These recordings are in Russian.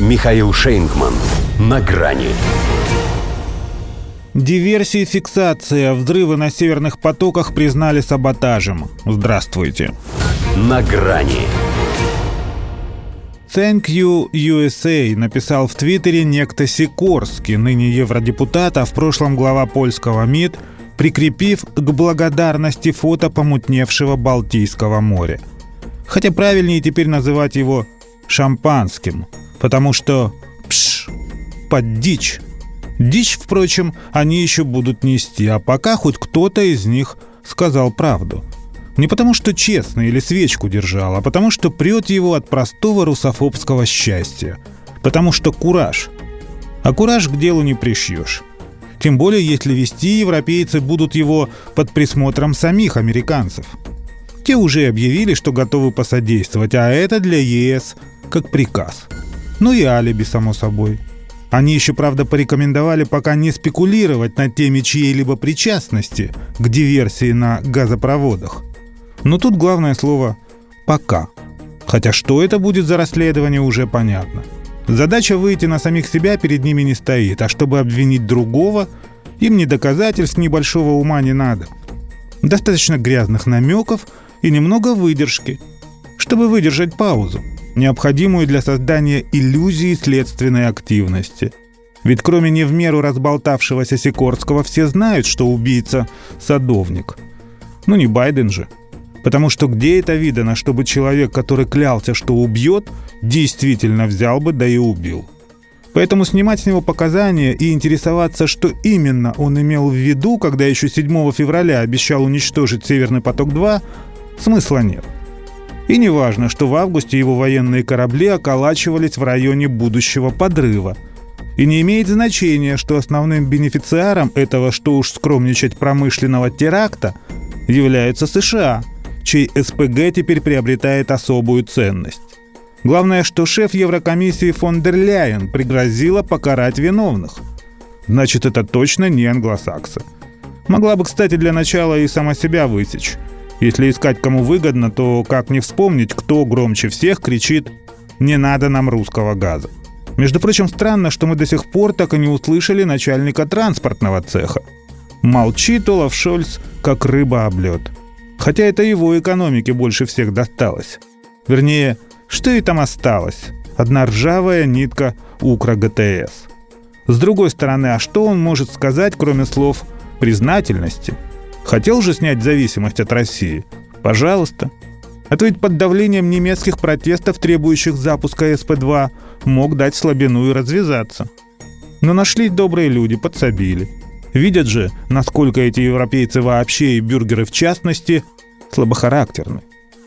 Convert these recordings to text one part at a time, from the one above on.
Михаил Шейнгман. На грани. Диверсии фиксация. Взрывы на северных потоках признали саботажем. Здравствуйте. На грани. Thank you, USA, написал в Твиттере некто Сикорский, ныне евродепутат, а в прошлом глава польского МИД, прикрепив к благодарности фото помутневшего Балтийского моря. Хотя правильнее теперь называть его шампанским, потому что пш, под дичь. Дичь, впрочем, они еще будут нести, а пока хоть кто-то из них сказал правду. Не потому что честно или свечку держал, а потому что прет его от простого русофобского счастья. Потому что кураж. А кураж к делу не пришьешь. Тем более, если вести европейцы будут его под присмотром самих американцев. Те уже объявили, что готовы посодействовать, а это для ЕС как приказ. Ну и алиби, само собой. Они еще, правда, порекомендовали пока не спекулировать на теме чьей-либо причастности к диверсии на газопроводах. Но тут главное слово «пока». Хотя что это будет за расследование, уже понятно. Задача выйти на самих себя перед ними не стоит, а чтобы обвинить другого, им ни доказательств, ни большого ума не надо. Достаточно грязных намеков и немного выдержки, чтобы выдержать паузу, необходимую для создания иллюзии следственной активности. Ведь кроме не в меру разболтавшегося Сикорского все знают, что убийца – садовник. Ну не Байден же – Потому что где это видано, чтобы человек, который клялся, что убьет, действительно взял бы, да и убил. Поэтому снимать с него показания и интересоваться, что именно он имел в виду, когда еще 7 февраля обещал уничтожить «Северный поток-2», смысла нет. И не важно, что в августе его военные корабли околачивались в районе будущего подрыва. И не имеет значения, что основным бенефициаром этого, что уж скромничать, промышленного теракта являются США – чей СПГ теперь приобретает особую ценность. Главное, что шеф Еврокомиссии фон дер Ляйен пригрозила покарать виновных. Значит, это точно не англосаксы. Могла бы, кстати, для начала и сама себя высечь. Если искать кому выгодно, то как не вспомнить, кто громче всех кричит «Не надо нам русского газа». Между прочим, странно, что мы до сих пор так и не услышали начальника транспортного цеха. Молчит Олаф Шольц, как рыба об лед. Хотя это его экономике больше всех досталось. Вернее, что и там осталось? Одна ржавая нитка Укра ГТС. С другой стороны, а что он может сказать, кроме слов признательности? Хотел же снять зависимость от России? Пожалуйста. А то ведь под давлением немецких протестов, требующих запуска СП-2, мог дать слабину и развязаться. Но нашлись добрые люди, подсобили. Видят же, насколько эти европейцы вообще и бюргеры в частности слабохарактерны.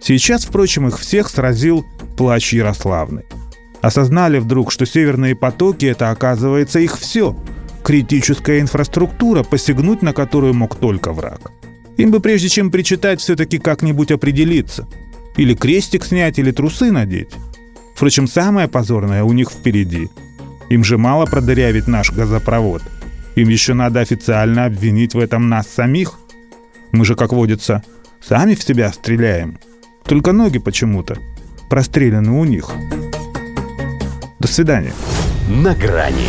Сейчас, впрочем, их всех сразил плач Ярославны. Осознали вдруг, что северные потоки – это, оказывается, их все. Критическая инфраструктура, посягнуть на которую мог только враг. Им бы прежде чем причитать, все-таки как-нибудь определиться. Или крестик снять, или трусы надеть. Впрочем, самое позорное у них впереди. Им же мало продырявить наш газопровод – им еще надо официально обвинить в этом нас самих. Мы же, как водится, сами в себя стреляем. Только ноги почему-то простреляны у них. До свидания. На грани